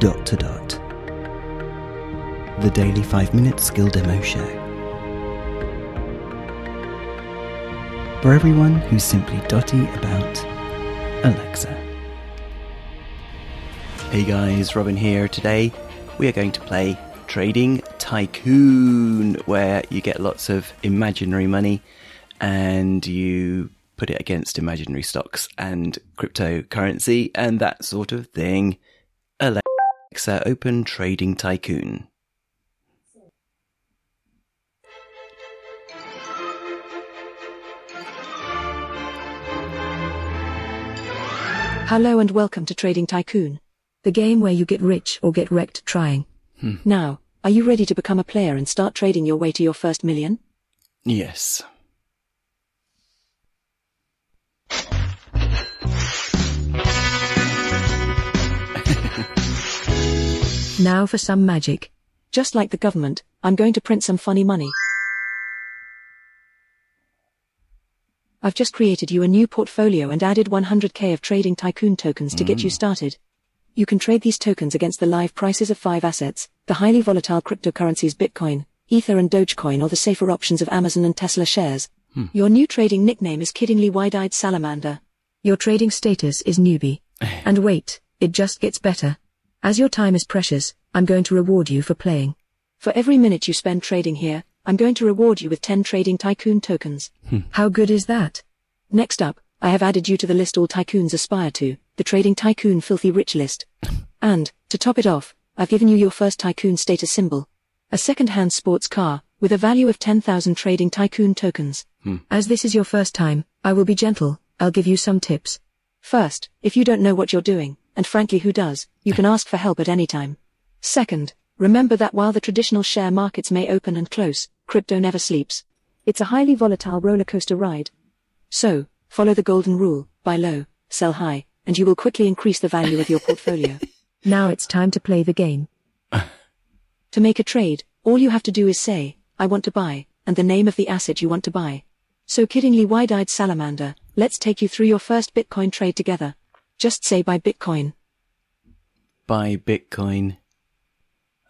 Dot to Dot. The daily 5 minute skill demo show. For everyone who's simply dotty about Alexa. Hey guys, Robin here. Today we are going to play Trading Tycoon, where you get lots of imaginary money and you put it against imaginary stocks and cryptocurrency and that sort of thing. Alexa, open Trading Tycoon. Hello and welcome to Trading Tycoon, the game where you get rich or get wrecked trying. Hmm. Now, are you ready to become a player and start trading your way to your first million? Yes. Now for some magic. Just like the government, I'm going to print some funny money. I've just created you a new portfolio and added 100k of trading tycoon tokens to get you mm. started. You can trade these tokens against the live prices of five assets, the highly volatile cryptocurrencies Bitcoin, Ether and Dogecoin or the safer options of Amazon and Tesla shares. Hmm. Your new trading nickname is Kiddingly Wide-Eyed Salamander. Your trading status is newbie. and wait, it just gets better. As your time is precious, I'm going to reward you for playing. For every minute you spend trading here, I'm going to reward you with 10 trading tycoon tokens. Hmm. How good is that? Next up, I have added you to the list all tycoons aspire to, the Trading Tycoon Filthy Rich list. And, to top it off, I've given you your first tycoon status symbol. A second-hand sports car, with a value of 10,000 trading tycoon tokens. Hmm. As this is your first time, I will be gentle, I'll give you some tips. First, if you don't know what you're doing, and frankly who does, you can ask for help at any time. Second, remember that while the traditional share markets may open and close, crypto never sleeps. It's a highly volatile roller coaster ride. So, follow the golden rule, buy low, sell high, and you will quickly increase the value of your portfolio. now it's time to play the game. to make a trade, all you have to do is say, I want to buy, and the name of the asset you want to buy. So kiddingly wide-eyed salamander, let's take you through your first Bitcoin trade together. Just say buy Bitcoin. Buy Bitcoin.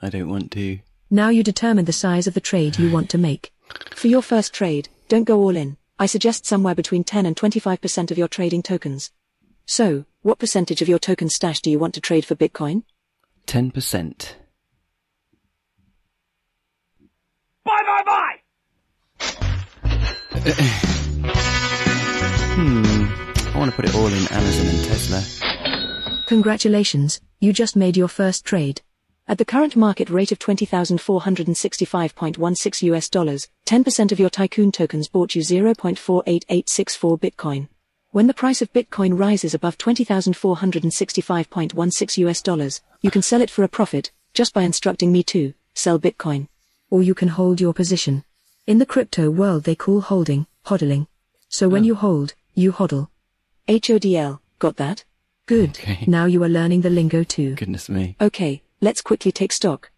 I don't want to. Now you determine the size of the trade you want to make. For your first trade, don't go all in. I suggest somewhere between 10 and 25% of your trading tokens. So, what percentage of your token stash do you want to trade for Bitcoin? 10%. Bye bye bye! Hmm. I want to put it all in Amazon and Tesla. Congratulations, you just made your first trade. At the current market rate of 20,465.16 US dollars, 10% of your tycoon tokens bought you 0.48864 Bitcoin. When the price of Bitcoin rises above 20,465.16 US dollars, you can sell it for a profit, just by instructing me to sell Bitcoin. Or you can hold your position. In the crypto world they call holding, hodling. So when Oh. you hold, you hodl. HODL, got that? Good. Okay. Now you are learning the lingo too. Goodness me. Okay, let's quickly take stock.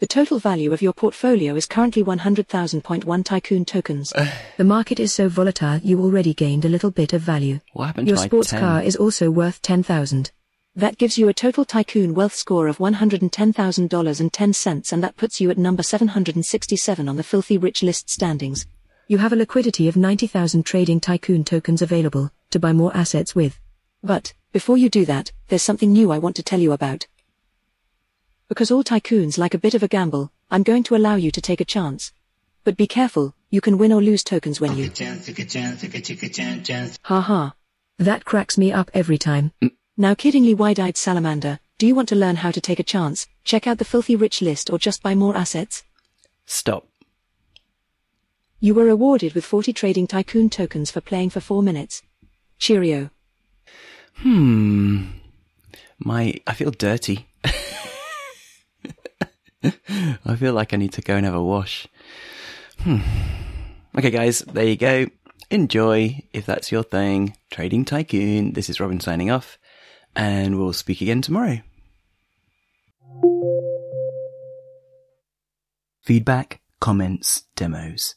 The total value of your portfolio is currently 100,000.1 Tycoon tokens. the market is so volatile you already gained a little bit of value. What happened Your sports 10? car is also worth 10,000. That gives you a total Tycoon wealth score of $110,000.10 and that puts you at number 767 on the filthy rich list standings. You have a liquidity of 90,000 trading Tycoon tokens available to buy more assets with. But, before you do that, there's something new I want to tell you about. Because all tycoons like a bit of a gamble, I'm going to allow you to take a chance. But be careful, you can win or lose tokens when you. Ha ha. That cracks me up every time. Mm. Now kiddingly wide-eyed salamander, do you want to learn how to take a chance, check out the filthy rich list or just buy more assets? Stop. You were awarded with 40 trading tycoon tokens for playing for 4 minutes. Cheerio. Hmm. My, I feel dirty. I feel like I need to go and have a wash. Hmm. Okay, guys, there you go. Enjoy if that's your thing. Trading Tycoon. This is Robin signing off, and we'll speak again tomorrow. Feedback, comments, demos.